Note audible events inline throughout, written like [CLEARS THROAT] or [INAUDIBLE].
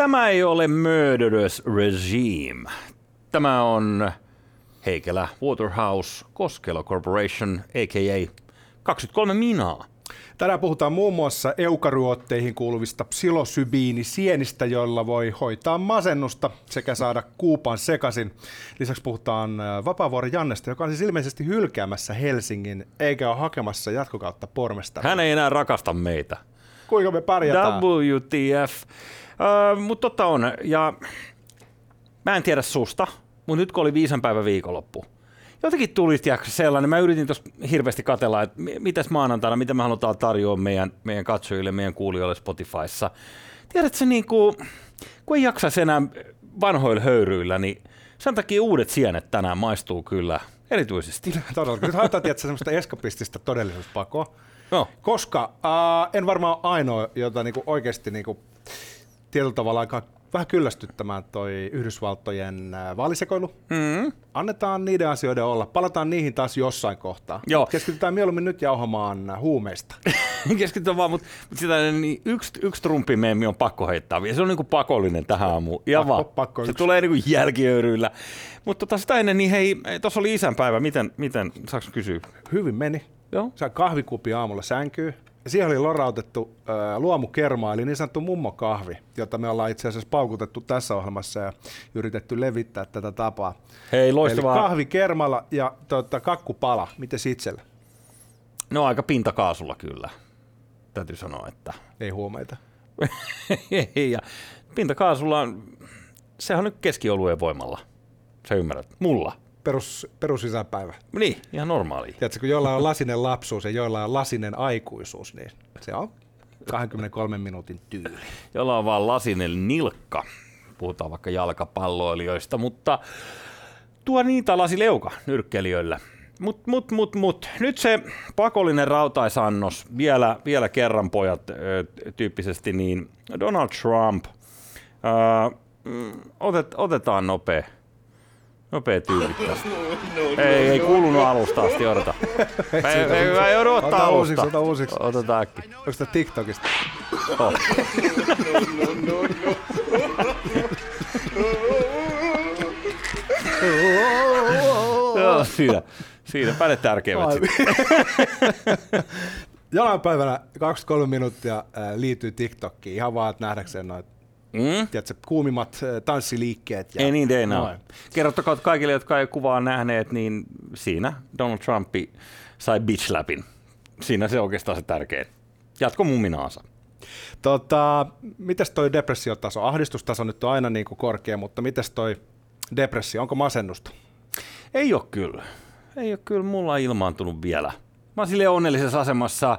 tämä ei ole Murderous Regime. Tämä on Heikelä Waterhouse Koskelo Corporation, a.k.a. 23 minaa. Tänään puhutaan muun muassa eukaryootteihin kuuluvista psilosybiinisienistä, joilla voi hoitaa masennusta sekä saada kuupan sekaisin. Lisäksi puhutaan äh, Vapaavuoren Jannesta, joka on siis ilmeisesti hylkäämässä Helsingin eikä ole hakemassa jatkokautta pormesta. Hän ei enää rakasta meitä. Kuinka me pärjätään? WTF. Mutta totta on, ja mä en tiedä susta, mutta nyt kun oli viisen päivän viikonloppu, jotenkin tuli sellainen, mä yritin tuossa hirveästi katella, että mitäs maanantaina, mitä me halutaan tarjoa meidän, meidän katsojille, meidän kuulijoille Spotifyssa. Tiedätkö, niin kuin, kun ei jaksa enää vanhoilla höyryillä, niin sen takia uudet sienet tänään maistuu kyllä erityisesti. Todella. Nyt haetaan tietysti semmoista eskapistista todellisuuspakoa. No. Koska äh, en varmaan ainoa, jota niinku oikeasti niinku, tietyllä tavalla aika vähän kyllästyttämään toi Yhdysvaltojen äh, vaalisekoilu. Mm. Annetaan niiden asioiden olla. Palataan niihin taas jossain kohtaa. Joo. Keskitytään mieluummin nyt jauhamaan huumeista. [LAUGHS] Keskitytään vaan, mutta, sitä, niin yksi, yksi trumpimeemi on pakko heittää. Ja se on niin kuin pakollinen tähän aamuun. Ja pakko, vaan. Pakko se yksi. tulee niin kuin jälkiöyryillä. Mutta tota sitä ennen, niin hei, tuossa oli isänpäivä. Miten, miten saako kysyä? Hyvin meni. Joo. Sain kahvikupi aamulla sänkyy. Siihen oli lorautettu äh, luomukerma, eli niin sanottu mummokahvi, jota me ollaan itse asiassa paukutettu tässä ohjelmassa ja yritetty levittää tätä tapaa. Hei, loistavaa. Eli kahvi kermalla ja tota, kakkupala. Miten itsellä? No aika pintakaasulla kyllä, täytyy sanoa, että... Ei huomeita. [LAUGHS] Ei, ja pintakaasulla, sehän on nyt keskiolueen voimalla. Sä ymmärrät. Mulla perus, perusisäpäivä. Niin, ihan normaali. Tiedätkö, kun jollain on lasinen lapsuus ja jollain on lasinen aikuisuus, niin se on 23 minuutin tyyli. Jolla on vaan lasinen nilkka. Puhutaan vaikka jalkapalloilijoista, mutta tuo niitä leuka nyrkkelijöillä. Mut, mut, mut, mut. Nyt se pakollinen rautaisannos, vielä, vielä kerran pojat tyyppisesti, niin Donald Trump, ää, mm, otet, otetaan nopea Nopea tyyppi tästä. [LAUGHS] No, no, no, ei, ei kuulunut alusta asti, odota. [LAUGHS] Mä, ei, mä joudun ottaa ota uusiksi, ota uusiksi. Otetaan äkki. Onko tämä TikTokista? Oh. [LAUGHS] Joo, siinä. Siinä päin tärkeimmät Jonain päivänä 23 minuuttia liittyy TikTokkiin ihan vaan, että nähdäkseen noita Mm? Tiedätkö, kuumimmat tanssiliikkeet. Ja Any day now. Kerrottakaa kaikille, jotka ei kuvaa nähneet, niin siinä Donald Trump sai bitch läpin. Siinä se oikeastaan se tärkein. Jatko muminaansa. Tota, mitäs toi depressiotaso? Ahdistustaso nyt on aina niin kuin korkea, mutta mitäs toi depressio? Onko masennusta? Ei ole kyllä. Ei ole kyllä mulla ilmaantunut vielä. Mä oon onnellisessa asemassa.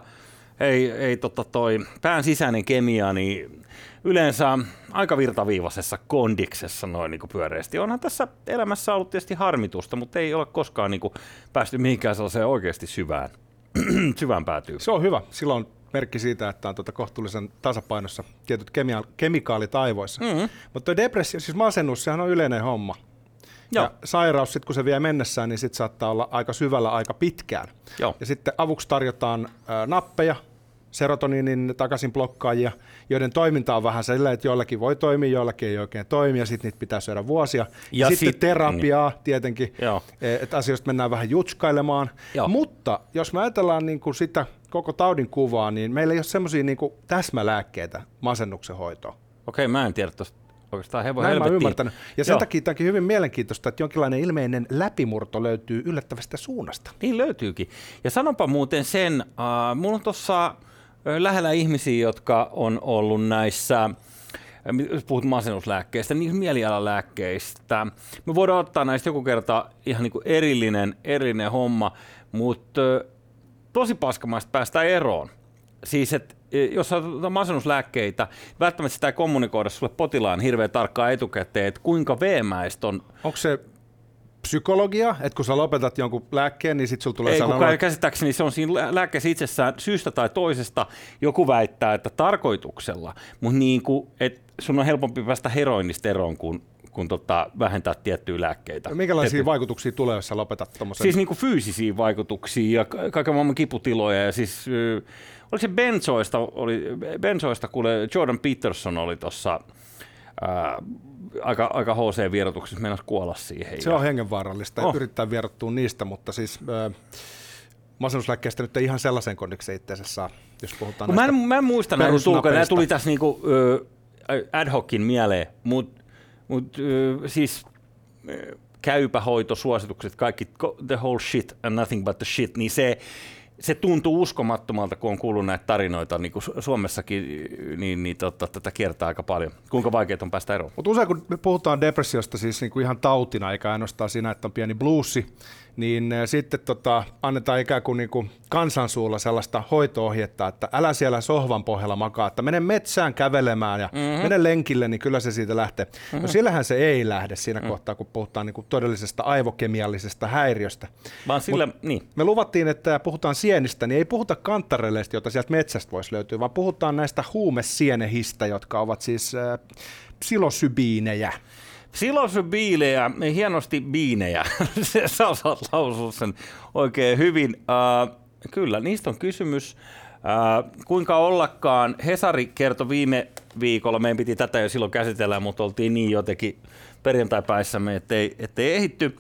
Ei, ei tota toi pään sisäinen kemia, niin yleensä aika virtaviivaisessa kondiksessa noin niin pyöreästi. Onhan tässä elämässä ollut tietysti harmitusta, mutta ei ole koskaan niin kuin päästy mihinkään sellaiseen oikeasti syvään, [CLEARS THROAT] syvään päätyy. Se on hyvä. Silloin merkki siitä, että on tuota kohtuullisen tasapainossa tietyt kemia- kemikaalit aivoissa. Mm-hmm. Mutta depressio, siis masennus, sehän on yleinen homma. Joo. Ja sairaus, sit kun se vie mennessään, niin sit saattaa olla aika syvällä aika pitkään. Joo. Ja sitten avuksi tarjotaan ä, nappeja, serotoniinin takaisin blokkaajia, joiden toiminta on vähän sellainen, että joillakin voi toimia, joillakin ei oikein toimi, ja sitten niitä pitää syödä vuosia. Ja, ja sitten sit, terapiaa niin. tietenkin, Joo. E, että asioista mennään vähän jutskailemaan. Joo. Mutta jos me ajatellaan niin kuin sitä koko taudin kuvaa, niin meillä ei ole semmoisia niin täsmälääkkeitä masennuksen hoitoon. Okei, mä en tiedä tuosta oikeastaan hevo Näin mä ymmärtänyt. Ja sen Joo. takia onkin hyvin mielenkiintoista, että jonkinlainen ilmeinen läpimurto löytyy yllättävästä suunnasta. Niin löytyykin. Ja sanonpa muuten sen, äh, mulla on tuossa lähellä ihmisiä, jotka on ollut näissä jos puhut masennuslääkkeistä, niin mielialalääkkeistä. Me voidaan ottaa näistä joku kerta ihan niin kuin erillinen, erillinen homma, mutta tosi paskamaista päästään eroon. Siis, että e, jos on masennuslääkkeitä, välttämättä sitä ei kommunikoida sulle potilaan hirveän tarkkaan etukäteen, että kuinka veemäistä on. Onko se psykologia, että kun sä lopetat jonkun lääkkeen, niin sitten sulla tulee Ei, sanoa... Ei, käsittääkseni se on siinä lääkkeessä itsessään syystä tai toisesta. Joku väittää, että tarkoituksella, mutta niin kuin, että sun on helpompi päästä heroinnista eroon kuin kun tota, vähentää tiettyjä lääkkeitä. Ja minkälaisia Tietty... vaikutuksia tulee, jos sä lopetat tuommoisen? Siis niin kuin fyysisiä vaikutuksia ja kaiken maailman kiputiloja. Ja siis, oliko se benzoista, oli, benzoista kuule Jordan Peterson oli tuossa ää, aika, aika HC-vierotuksessa mennä kuolla siihen. Se ja... on hengenvaarallista, oh. yrittää vierottua niistä, mutta siis äh, masennuslääkkeestä nyt ei ihan sellaisen kondikseen itse asiassa saa, jos puhutaan no, mä, en, mä en muista näitä tulkoja, nämä tuli tässä niinku, ö, ad hocin mieleen, mutta mut, ö, siis käypähoitosuositukset, kaikki the whole shit and nothing but the shit, niin se, se tuntuu uskomattomalta, kun on kuullut näitä tarinoita niin kuin Suomessakin, niin, niin tota, tätä kiertää aika paljon. Kuinka vaikeaa on päästä eroon? Mutta usein kun me puhutaan depressiosta siis niin kuin ihan tautina, eikä ainoastaan siinä, että on pieni bluesi, niin äh, sitten tota, annetaan ikään kuin, niin kuin kansansuulla sellaista hoitoohjetta, että älä siellä sohvan pohjalla makaa, että mene metsään kävelemään ja mm-hmm. mene lenkille, niin kyllä se siitä lähtee. No mm-hmm. No sillähän se ei lähde siinä mm-hmm. kohtaa, kun puhutaan niin kuin todellisesta aivokemiallisesta häiriöstä. Vaan sillä, niin. Me luvattiin, että puhutaan sienistä, niin ei puhuta kantarelleista, joita sieltä metsästä voisi löytyä, vaan puhutaan näistä huumesienehistä, jotka ovat siis äh, psilosybiinejä. Psilosybiilejä, hienosti biinejä. [LAUGHS] Sä osaat lausua sen oikein hyvin. Uh, kyllä, niistä on kysymys. Uh, kuinka ollakaan, Hesari kertoi viime viikolla, meidän piti tätä jo silloin käsitellä, mutta oltiin niin jotenkin perjantaipäissämme, ettei, ettei ehitty.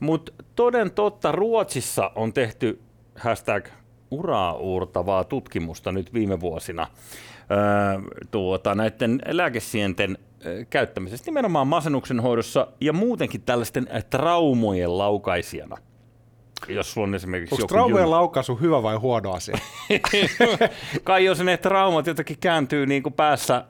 Mutta toden totta, Ruotsissa on tehty hashtag uraa uurtavaa tutkimusta nyt viime vuosina tuota, näiden lääkesienten käyttämisestä nimenomaan masennuksen hoidossa ja muutenkin tällaisten traumojen laukaisijana. Jos sulla on esimerkiksi Onko traumojen jun... laukaisu hyvä vai huono asia? [LAUGHS] Kai jos ne traumat jotenkin kääntyy niin kuin päässä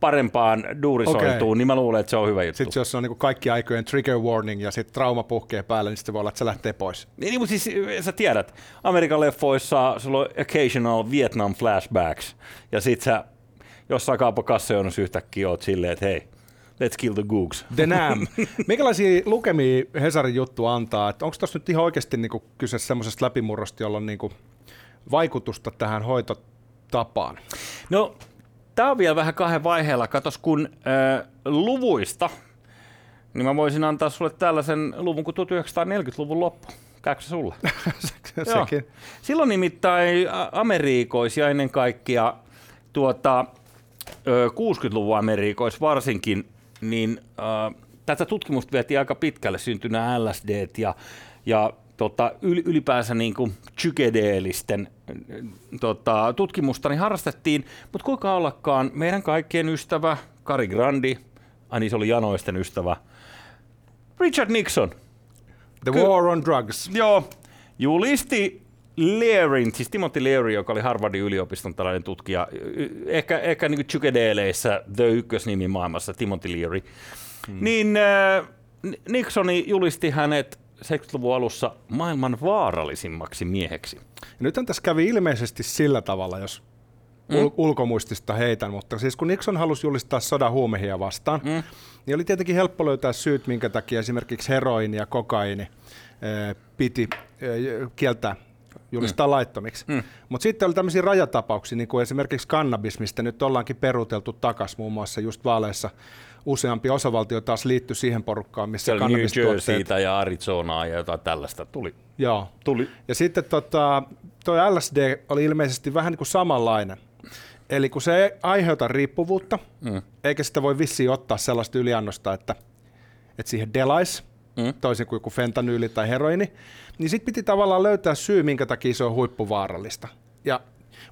parempaan duurisointuun, okay. niin mä luulen, että se on hyvä juttu. Sitten jos se on niin kaikki aikojen trigger warning ja sitten trauma puhkee päälle, niin sitten voi olla, että se lähtee pois. Niin, niin mutta siis sä tiedät, Amerikan leffoissa sulla on occasional Vietnam flashbacks, ja sit sä jossain kaupakassajonossa yhtäkkiä oot silleen, että hei, let's kill the googs. Denam. [LAUGHS] Minkälaisia lukemia Hesarin juttu antaa? Onko tuossa nyt ihan oikeasti niinku kyse semmoisesta läpimurrosta, jolla on niinku vaikutusta tähän hoitotapaan? No, tämä on vielä vähän kahden vaiheella. Katos, kun äh, luvuista, niin mä voisin antaa sulle tällaisen luvun kuin 1940-luvun loppu. Käykö se sulle? [LAUGHS] Sekin. Silloin nimittäin Amerikoisia ennen kaikkea tuota, 60-luvun Amerikoissa varsinkin, niin äh, tätä tutkimusta vietiin aika pitkälle, syntynä LSD ja, ja tota, ylipäänsä niin kuin psykedeellisten tota, tutkimusta niin harrastettiin, mutta kuinka ollakaan meidän kaikkien ystävä Kari Grandi, ai niin se oli janoisten ystävä, Richard Nixon. The Ky- War on Drugs. Joo, julisti Learyn, siis Timothy Leary, joka oli Harvardin yliopiston tällainen tutkija, ehkä, ehkä niin psykedeeleissä The Ykkösnimi maailmassa, Timothy Leary, hmm. niin äh, Nixoni julisti hänet 70-luvun alussa maailman vaarallisimmaksi mieheksi. Ja nythän tässä kävi ilmeisesti sillä tavalla, jos mm. ul- ulkomuistista heitän, mutta siis kun Nixon halusi julistaa sodan huumehia vastaan, mm. niin oli tietenkin helppo löytää syyt, minkä takia esimerkiksi heroini ja kokaini piti kieltää julistaa mm. laittomiksi. Mm. Mutta sitten oli tämmöisiä rajatapauksia, niin kuin esimerkiksi kannabis, mistä nyt ollaankin peruteltu takaisin muun muassa just vaaleissa. Useampi osavaltio taas liittyi siihen porukkaan, missä Siellä New Jerseytä ja Arizonaa ja jotain tällaista tuli. Joo. Tuli. Ja sitten tota, toi LSD oli ilmeisesti vähän niin kuin samanlainen. Eli kun se ei aiheuta riippuvuutta, mm. eikä sitä voi vissiin ottaa sellaista yliannosta, että, että siihen delaisi, mm. toisin kuin joku fentanyyli tai heroini, niin sitten piti tavallaan löytää syy, minkä takia se on huippuvaarallista. Ja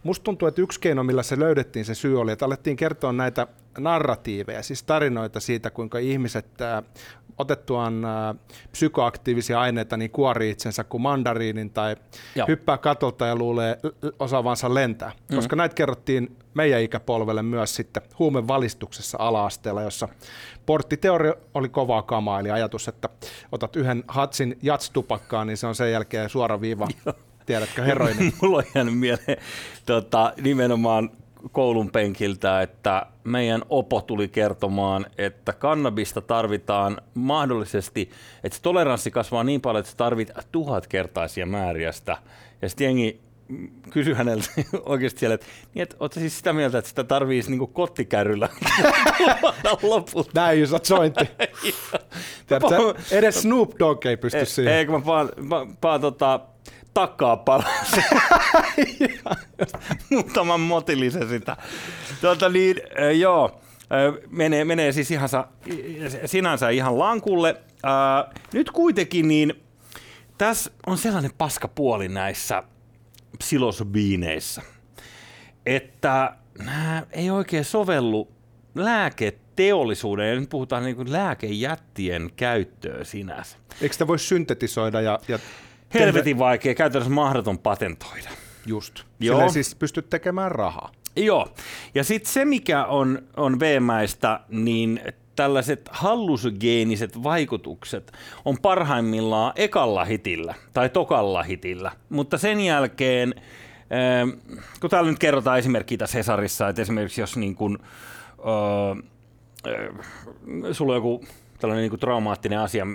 musta tuntuu, että yksi keino, millä se löydettiin se syy oli, että alettiin kertoa näitä narratiiveja, siis tarinoita siitä, kuinka ihmiset äh, otettuaan äh, psykoaktiivisia aineita niin kuori itsensä kuin mandariinin tai Joo. hyppää katolta ja luulee osaavansa lentää. Mm. Koska näitä kerrottiin meidän ikäpolvelle myös sitten huumevalistuksessa ala-asteella, jossa porttiteoria oli kovaa kamaa, eli ajatus, että otat yhden hatsin jatstupakkaan, niin se on sen jälkeen suora viiva. Tiedätkö, heroinen? [LAUGHS] Mulla on jäänyt mieleen tota, nimenomaan koulun penkiltä, että meidän opo tuli kertomaan, että kannabista tarvitaan mahdollisesti, että se toleranssi kasvaa niin paljon, että se tarvitsee tuhatkertaisia määriä sitä. Ja sitten jengi kysyi häneltä [LAUGHS] oikeasti siellä, että, niin, että oletko siis sitä mieltä, että sitä tarvitsisi niin kottikärryllä [LAUGHS] lopulta. Näin, olet jointti. edes Snoop Dogg ei pysty e, siihen. Eikö mä paan, paan, paan tota, takaa palasi. [LAUGHS] Muutaman motilisen sitä. Tuota niin, joo. menee, menee siis ihan sa, sinänsä ihan lankulle. Nyt kuitenkin niin tässä on sellainen paska puoli näissä psilosobiineissä, että nämä ei oikein sovellu lääketeollisuuden, ja nyt puhutaan niin kuin lääkejättien käyttöön sinänsä. Eikö sitä voi syntetisoida ja, ja Helvetin vaikea, käytännössä mahdoton patentoida. Just. Joo. Sillä siis pystyt tekemään rahaa. Joo. Ja sitten se, mikä on, on veemäistä, niin tällaiset hallusygeeniset vaikutukset on parhaimmillaan ekalla hitillä tai tokalla hitillä, mutta sen jälkeen, ähm, kun täällä nyt kerrotaan esimerkkiä tässä Hesarissa, että esimerkiksi jos niin kuin, äh, sulla on joku tällainen niin kuin traumaattinen asia,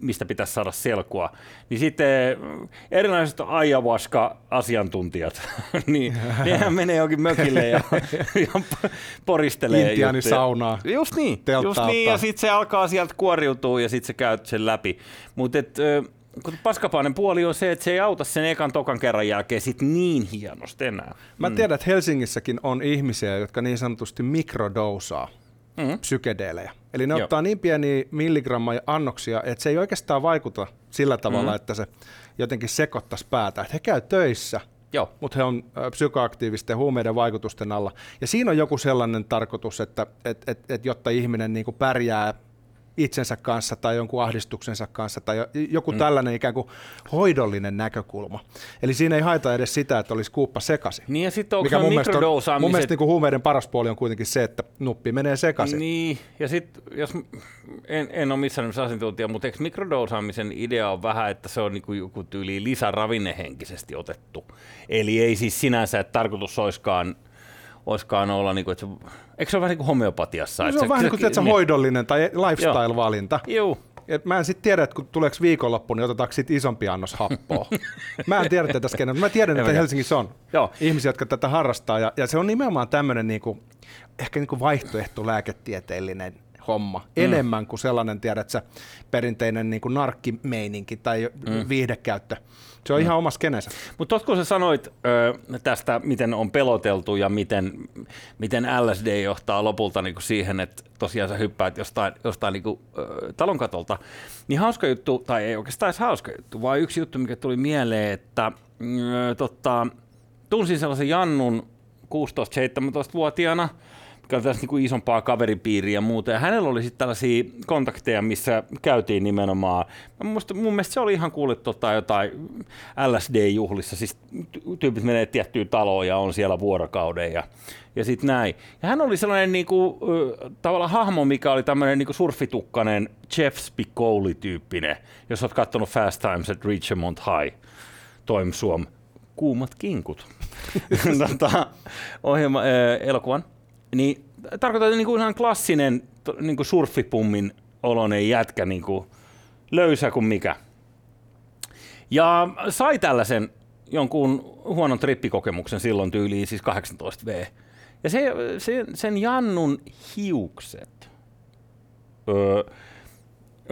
mistä pitäisi saada selkoa, niin sitten erilaiset ayahuasca-asiantuntijat, [LAUGHS] niin nehän menee jokin mökille ja, [LAUGHS] ja poristelee Intiani saunaa. Just niin, just niin ja sitten se alkaa sieltä kuoriutua ja sitten se käyt sen läpi. Mutta kun paskapainen puoli on se, että se ei auta sen ekan tokan kerran jälkeen sit niin hienosti enää. Mä tiedän, että Helsingissäkin on ihmisiä, jotka niin sanotusti mikrodousaa mm-hmm. psykedeelejä. Eli ne Joo. ottaa niin pieniä milligramma annoksia, että se ei oikeastaan vaikuta sillä tavalla, mm-hmm. että se jotenkin sekoittaisi päätä. Että he käy töissä, Joo. mutta he on psykoaktiivisten huumeiden vaikutusten alla. Ja siinä on joku sellainen tarkoitus, että et, et, et, jotta ihminen niin pärjää itsensä kanssa tai jonkun ahdistuksensa kanssa tai joku mm. tällainen ikään kuin hoidollinen näkökulma. Eli siinä ei haeta edes sitä, että olisi kuuppa sekaisin. Niin ja sitten mikä mun mielestä, on, mun mielestä niin kuin huumeiden paras puoli on kuitenkin se, että nuppi menee sekaisin. Niin, ja sitten jos en, en ole missään nimessä asiantuntija, mutta eikö mikrodousaamisen idea on vähän, että se on niin kuin joku tyyli lisäravinnehenkisesti otettu. Eli ei siis sinänsä, että tarkoitus olisikaan olisikaan olla, niin kuin, että se, eikö se ole vähän niin kuin homeopatiassa? No se on vähän niin kuin että niin. hoidollinen tai lifestyle-valinta. Joo. Et mä en sitten tiedä, että kun tuleeko viikonloppu, niin otetaanko sitten isompi annos happoa. [LAUGHS] mä en tiedä tätä mutta mä tiedän, että Helsingissä on Joo. ihmisiä, jotka tätä harrastaa. Ja, ja se on nimenomaan tämmöinen niinku, ehkä niinku vaihtoehto lääketieteellinen homma. Mm. Enemmän kuin sellainen, tiedät sä, perinteinen niin kuin narkkimeininki tai mm. viihdekäyttö. Se on mm. ihan oma skenensä. Mutta kun sä sanoit ö, tästä, miten on peloteltu ja miten, miten LSD johtaa lopulta niinku siihen, että tosiaan sä hyppäät jostain, jostain niinku, ö, talon katolta, niin hauska juttu, tai ei oikeastaan edes hauska juttu, vaan yksi juttu, mikä tuli mieleen, että ö, totta, tunsin sellaisen Jannun 16-17-vuotiaana, niin isompaa kaveripiiriä ja muuta. Ja hänellä oli sitten tällaisia kontakteja, missä käytiin nimenomaan. Musta, mun mielestä se oli ihan kuullut tota, jotain LSD-juhlissa. Siis tyypit menee tiettyyn taloon ja on siellä vuorokauden ja, ja sitten näin. Ja hän oli sellainen niin kuin, tavallaan hahmo, mikä oli tämmöinen niin surfitukkainen Jeff Spicoli-tyyppinen, jos olet katsonut Fast Times at Richmond High, Toim Suom, kuumat kinkut. [LAUGHS] tota, ohjelma, äh, elokuvan niin tarkoitan niin kuin ihan klassinen niin kuin surfipummin oloinen jätkä, niin kuin löysä kuin mikä. Ja sai tällaisen jonkun huonon trippikokemuksen silloin tyyliin, siis 18V. Ja se, se, sen Jannun hiukset öö,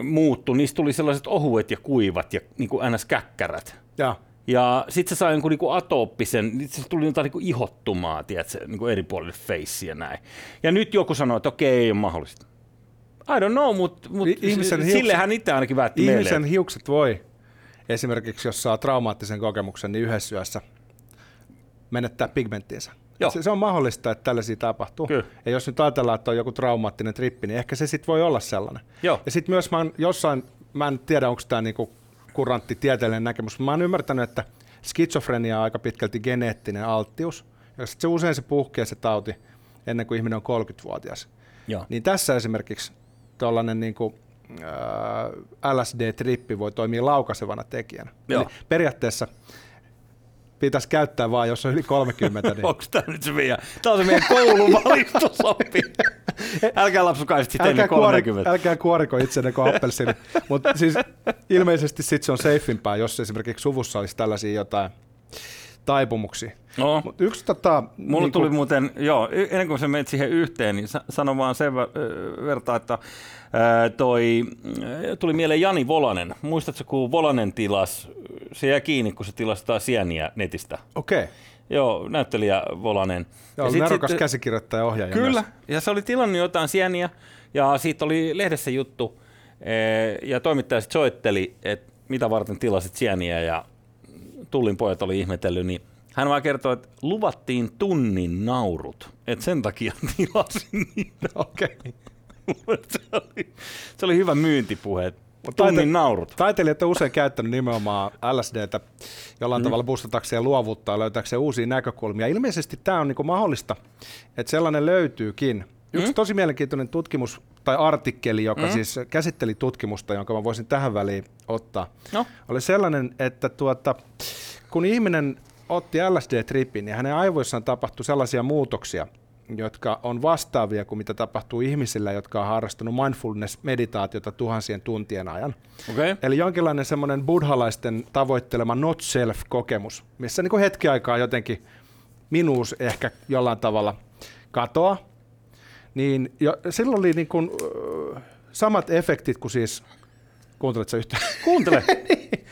muuttu, niistä tuli sellaiset ohuet ja kuivat ja niin kuin ns. käkkärät. Ja. Ja sitten se sai jonkun niinku atooppisen, se tuli jotain niinku ihottumaa, tiedätkö, niinku eri puolille feissiä näin. Ja nyt joku sanoo, että okei, ei ole mahdollista. I don't know, mutta mut ihmisen sillehän itse ainakin väitti Ihmisen meille. hiukset voi, esimerkiksi jos saa traumaattisen kokemuksen, niin yhdessä yössä menettää pigmenttinsä. Se, se on mahdollista, että tällaisia tapahtuu. Kyllä. Ja jos nyt ajatellaan, että on joku traumaattinen trippi, niin ehkä se sitten voi olla sellainen. Joo. Ja sitten myös mä jossain, mä en tiedä, onko tämä niinku kurantti tieteellinen näkemys. Mä oon ymmärtänyt, että skitsofrenia on aika pitkälti geneettinen alttius, ja se usein se puhkee se tauti ennen kuin ihminen on 30-vuotias. Joo. Niin tässä esimerkiksi tuollainen niin kuin, äh, LSD-trippi voi toimia laukaisevana tekijänä. Joo. Eli periaatteessa pitäisi käyttää vaan, jos on yli 30. Niin... [LAUGHS] Onko tämä nyt se meidän, tämä on se meidän kouluvalistusoppi. [LAUGHS] [LAUGHS] älkää lapsukaiset sitten ennen 30. älkää kuoriko itsenne kuin appelsini. Mutta siis ilmeisesti sit se on safeimpää, jos esimerkiksi suvussa olisi tällaisia jotain taipumuksia. No. Mut yksi tota, Mulla niin tuli muuten, joo, ennen kuin se menit siihen yhteen, niin sano vaan sen verta, että toi, tuli mieleen Jani Volanen. Muistatko, kun Volanen tilas, se jäi kiinni, kun se tilasi sieniä netistä. Okei. Okay. Joo, näyttelijä Volanen. Joo, ja sit- nerokas sit- käsikirjoittaja ja ohjaaja Kyllä, myös. ja se oli tilannut jotain sieniä, ja siitä oli lehdessä juttu, ee, ja toimittaja sitten soitteli, että mitä varten tilasit sieniä, ja Tullin pojat oli ihmetellyt, niin hän vaan kertoi, että luvattiin tunnin naurut, että sen takia [LAUGHS] tilasin niitä. Okei. [LAUGHS] se, oli, se oli hyvä myyntipuhe, tunnin taite- naurut. Taiteilijat on usein käyttänyt nimenomaan LSDtä jollain mm. tavalla boostatakseen luovuutta ja löytääkseen uusia näkökulmia. Ilmeisesti tämä on niinku mahdollista, että sellainen löytyykin. Yksi Mm. tosi mielenkiintoinen tutkimus tai artikkeli, joka Mm. siis käsitteli tutkimusta, jonka mä voisin tähän väliin ottaa, No, oli sellainen, että tuota, kun ihminen otti LSD-tripin, niin hänen aivoissaan tapahtui sellaisia muutoksia, jotka on vastaavia kuin mitä tapahtuu ihmisillä, jotka on harrastanut mindfulness-meditaatiota tuhansien tuntien ajan. Okay. Eli jonkinlainen semmoinen buddhalaisten tavoittelema not self-kokemus, missä niin hetki aikaa jotenkin minuus ehkä jollain tavalla katoaa. Niin jo, silloin oli niin kuin, samat efektit kuin siis, kuunteletko yhtään? [LAUGHS] Kuuntele.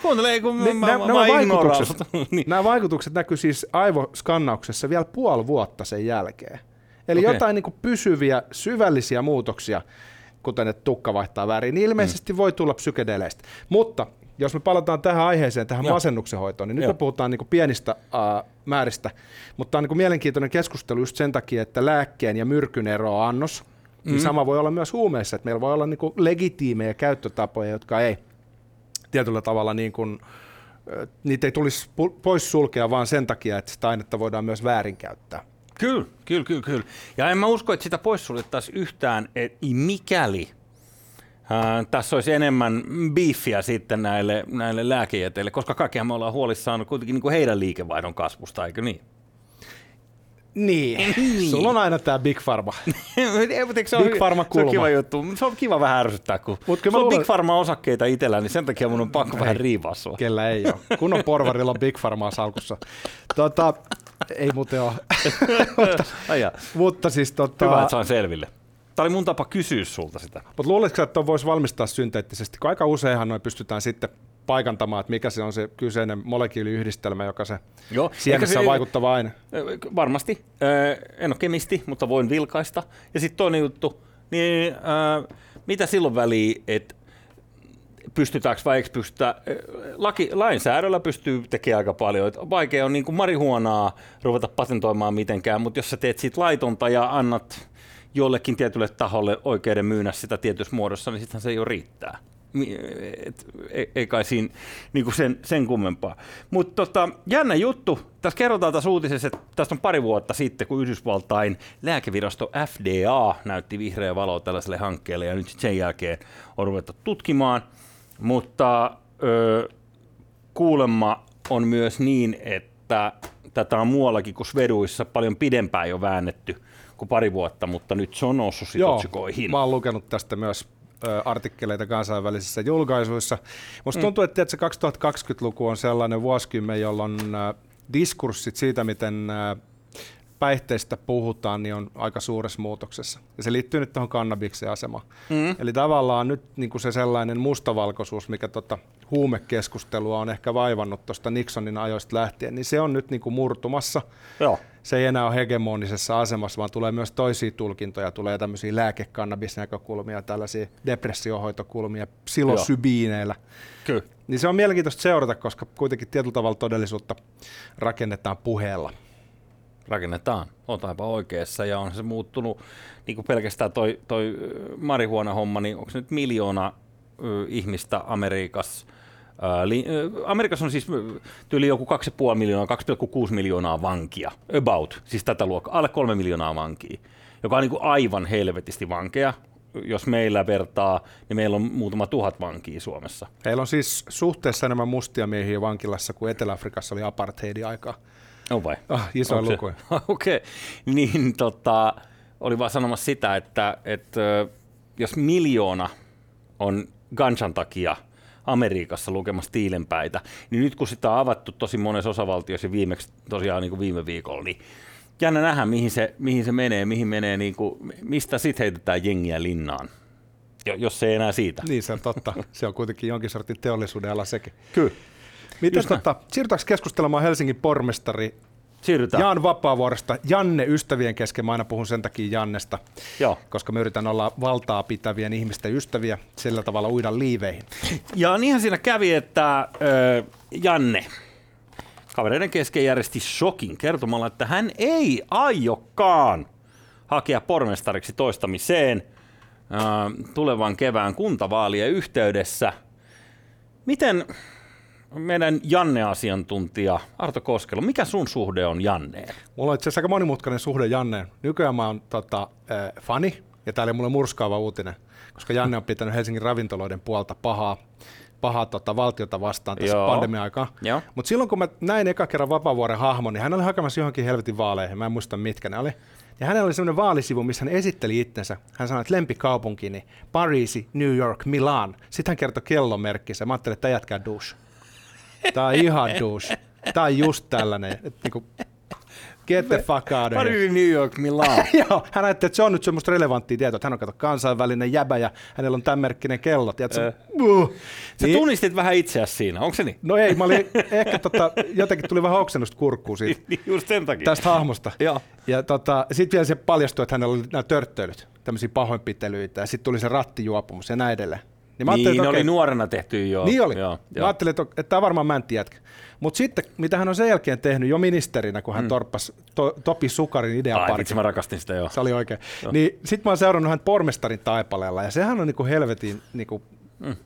Kuuntele, ei kun Ne- mä, nä- mä, nämä, mä vaikutukset, [LAUGHS] niin. nämä vaikutukset näkyy siis aivoskannauksessa vielä puoli vuotta sen jälkeen. Eli Okei. jotain niin kuin pysyviä, syvällisiä muutoksia, kuten että tukka vaihtaa väriä, niin ilmeisesti mm. voi tulla psykedeleistä. Mutta jos me palataan tähän aiheeseen, tähän Joo. masennuksen hoitoon, niin nyt Joo. me puhutaan niin pienistä uh, määristä, mutta tämä on niin mielenkiintoinen keskustelu just sen takia, että lääkkeen ja myrkyn ero on annos, niin Mm. sama voi olla myös huumeissa, että meillä voi olla niin kuin legitiimejä käyttötapoja, jotka ei tietyllä tavalla niin kuin, niitä ei tulisi pois sulkea vaan sen takia, että sitä ainetta voidaan myös väärinkäyttää. Kyllä, kyllä, kyllä, kyllä. Ja en mä usko, että sitä poissuljettaisiin yhtään, et mikäli ää, tässä olisi enemmän beefiä sitten näille, näille lääkejäteille, koska kaikkihan me ollaan huolissaan kuitenkin niin kuin heidän liikevaihdon kasvusta, eikö niin? Niin. Niin. Sulla on aina tämä Big Pharma. [LAUGHS] Ei, se, on, Big Pharma se on kulma. kiva juttu. Se on kiva vähän ärsyttää, kun Mut kyllä sulla mä on luulen- Big Pharma-osakkeita itsellä, niin sen takia mun on pakko vähän riivaa sua. Kellä ei ole. Porvarilla on Big Pharmaa salkussa. Tota, ei muuten ole. [LAUGHS] Jaa. Mutta siis tota, Hyvä, että sain selville. Tämä oli mun tapa kysyä sulta sitä. Mutta luuletko, että voisi valmistaa synteettisesti? Kun aika useinhan noin pystytään sitten paikantamaan, että mikä se on se kyseinen molekyyliyhdistelmä, joka se Joo. sienessä on se- vaikuttava aine. Varmasti. En ole kemisti, mutta voin vilkaista. Ja sitten toinen juttu, niin ö, mitä silloin väliä, että pystytäänkö vai eikö pystytä. Ö, Laki, lainsäädännöllä pystyy tekemään aika paljon. Et vaikea on niin kuin marihuonaa ruveta patentoimaan mitenkään, mutta jos sä teet siitä laitonta ja annat jollekin tietylle taholle oikeuden myynä sitä tietyssä muodossa, niin sittenhän se jo riittää. Et, ei, ei kai siinä niin kuin sen, sen kummempaa. Mutta tota, jännä juttu. Tässä kerrotaan tässä uutisessa, että tästä on pari vuotta sitten, kun Yhdysvaltain lääkevirasto FDA näytti vihreä valoa tällaiselle hankkeelle, ja nyt sen jälkeen on ruvettu tutkimaan. Mutta ö, kuulemma on myös niin, että tätä on muuallakin kuin Sveduissa paljon pidempään jo väännetty kuin pari vuotta, mutta nyt se on noussut sit otsikoihin. mä oon lukenut tästä myös ö, artikkeleita kansainvälisissä julkaisuissa. Musta Mm. tuntuu, että se 2020-luku on sellainen vuosikymmen, jolloin ö, diskurssit siitä, miten ö, päihteistä puhutaan, niin on aika suuressa muutoksessa. Ja se liittyy nyt tuohon kannabiksen asemaan. Mm. Eli tavallaan nyt niin kuin se sellainen mustavalkoisuus, mikä tota huumekeskustelua on ehkä vaivannut tuosta Nixonin ajoista lähtien, niin se on nyt niin kuin murtumassa. Joo. Se ei enää ole hegemonisessa asemassa, vaan tulee myös toisia tulkintoja, tulee tämmöisiä lääkekannabisnäkökulmia, tällaisia depressiohoitokulmia psilosybiineillä. Kyllä. Niin se on mielenkiintoista seurata, koska kuitenkin tietyllä tavalla todellisuutta rakennetaan puheella. Rakennetaan. Oot aivan oikeassa ja on se muuttunut niin kuin pelkästään toi, toi marihuona-homma, niin onko se nyt miljoona ihmistä Amerikassa? Amerikassa on siis tyyli joku 2,5 miljoonaa, 2,6 miljoonaa vankia, about, siis tätä luokkaa, alle 3 miljoonaa vankia, joka on niin kuin aivan helvetisti vankeja. Jos meillä vertaa, niin meillä on muutama tuhat vankia Suomessa. Heillä on siis suhteessa enemmän mustia miehiä vankilassa kuin Etelä-Afrikassa oli apartheidin aikaa. On vai? Ah, isoja lukuja. [LAUGHS] Okei, okay. niin tota, oli vaan sanomassa sitä, että, että jos miljoona on ganchan takia Amerikassa lukemassa tiilenpäitä, niin nyt kun sitä on avattu tosi monessa osavaltiossa ja viimeksi tosiaan niin kuin viime viikolla, niin jännä nähdä, mihin se, mihin se menee, mihin menee, niin kuin, mistä sitten heitetään jengiä linnaan, jo- jos se ei enää siitä. Niin se on totta. Se on kuitenkin jonkin sortin teollisuuden ala sekin. Kyllä. Miten tota, siirrytäänkö keskustelemaan Helsingin pormestari siirrytään. Jaan Vapaavuorosta. Janne ystävien kesken, mä aina puhun sen takia Jannesta, Joo. koska mä yritän olla valtaa pitävien ihmisten ystäviä, sillä tavalla uida liiveihin. Ja niinhän siinä kävi, että ö, Janne kavereiden kesken järjesti shokin kertomalla, että hän ei aiokaan hakea pormestariksi toistamiseen ö, tulevan kevään kuntavaalien yhteydessä. Miten meidän Janne-asiantuntija Arto Koskelo, mikä sun suhde on Janneen? Mulla on itse asiassa aika monimutkainen suhde Janneen. Nykyään mä oon tota, äh, fani, ja täällä oli mulle murskaava uutinen, koska Janne on pitänyt Helsingin ravintoloiden puolta pahaa, pahaa tota, valtiota vastaan tässä Joo. pandemia-aikaa. Joo. Mutta silloin kun mä näin eka kerran Vapaavuoren hahmon, niin hän oli hakemassa johonkin helvetin vaaleihin, mä en muista mitkä ne oli. Ja hänellä oli semmoinen vaalisivu, missä hän esitteli itsensä. Hän sanoi, että lempikaupunkini, Pariisi, New York, Milan. Sitten hän kertoi kellomerkkinsä. Mä ajattelin, että tämä jätkää douche. Tää on ihan douche. Tää on just tällainen. Että niinku, get the fuck out of here. New York, Milan. [LAUGHS] Joo, hän ajatteli, että se on nyt semmoista relevanttia tietoa, että hän on kato kansainvälinen jäbä ja hänellä on tämän merkkinen kello. Tiedätkö? Uh. Sä Niin- tunnistit vähän itseäsi siinä, onko se niin? No ei, mä olin ehkä tota, jotenkin tuli vähän oksennusta kurkkuun siitä, [LAUGHS] Niin, Just sen takia. tästä hahmosta. Joo. Ja tota, sitten vielä se paljastui, että hänellä oli nämä törttöilyt, tämmöisiä pahoinpitelyitä, ja sitten tuli se rattijuopumus ja näin edelleen. Niin, mä niin että okei, oli nuorena tehty jo. Niin oli. Joo, Mä joo. ajattelin, että, että tämä on varmaan mäntti jätkä. Mutta sitten, mitä hän on sen jälkeen tehnyt jo ministerinä, kun hän mm. torppasi to, Topi Sukarin Ai, ideaparkin. vitsi, mä rakastin sitä joo. Se oli oikein. Niin sit mä oon seurannut hän pormestarin taipaleella ja sehän on niinku helvetin niinku mm.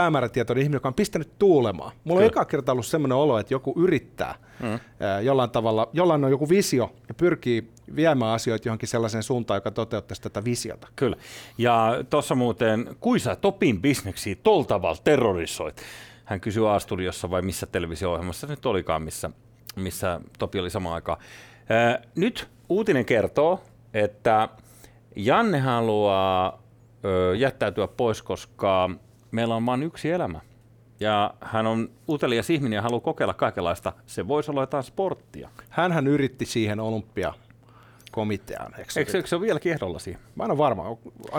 Päämäärätietoinen ihminen, joka on pistänyt tuulemaan. Mulla on Kyllä. eka kerta ollut semmoinen olo, että joku yrittää mm. jollain tavalla, jollain on joku visio ja pyrkii viemään asioita johonkin sellaiseen suuntaan, joka toteuttaisi tätä visiota. Kyllä. Ja tuossa muuten, kui sä Topin bisneksiä tol tavalla terrorisoit? Hän kysyi A-studiossa vai missä televisio-ohjelmassa se nyt olikaan, missä, missä Topi oli samaan aikaan. Nyt uutinen kertoo, että Janne haluaa jättäytyä pois, koska meillä on vain yksi elämä. Ja hän on utelias ihminen ja haluaa kokeilla kaikenlaista. Se voisi olla jotain sporttia. Hänhän yritti siihen olympiakomiteaan. Eikö se Eikö, eikö se ole vieläkin ehdolla siihen? Mä en ole varma.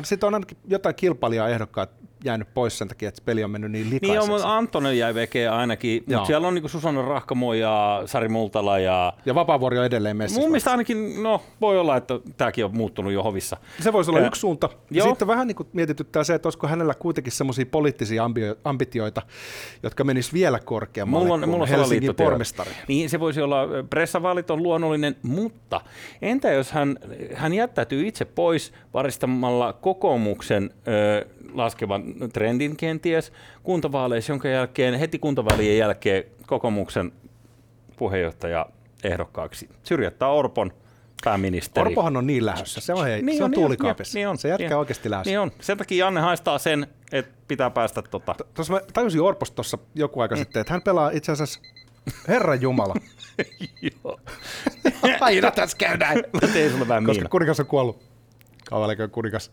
Sitten on ainakin jotain kilpailijaa ehdokkaat jäänyt pois sen takia, että peli on mennyt niin Niin likaiseksi. on, mutta Antonen jäi veke ainakin, mutta siellä on niinku Susanna Rahkamo ja Sari Multala ja Ja Vapaavuori on edelleen messissä. mun mielestä ainakin, no voi olla, että tämäkin on muuttunut jo hovissa. Se voisi olla Ää, yksi suunta. Ja joo. sitten vähän niin kuin mietityttää se, että olisiko hänellä kuitenkin semmoisia poliittisia ambio- ambitioita, jotka menis vielä korkeammalle Mulla on, kuin mulla on Helsingin pormestari. Niin se voisi olla, pressavaalit on luonnollinen, mutta entä jos hän, hän jättäytyy itse pois varistamalla kokoomuksen ö, laskevan trendin kenties kuntavaaleissa, jonka jälkeen heti kuntavaalien jälkeen kokoomuksen puheenjohtaja ehdokkaaksi syrjättää Orpon pääministeri. Orpohan on niin lähdössä. Se on, hei, niin se on, niin tuulikaapissa. Niin on, se jätkä niin on. oikeasti lähdössä. Niin on. Sen takia Janne haistaa sen, että pitää päästä tota. Tuossa mä tajusin Orposta tuossa joku aika sitten, että hän pelaa itse asiassa Herran Jumala. [LAUGHS] Joo. [LAUGHS] Aina tässä käy näin. Mä tein sulle vähän Koska miina. kuningas on kuollut. Kauan kuningas.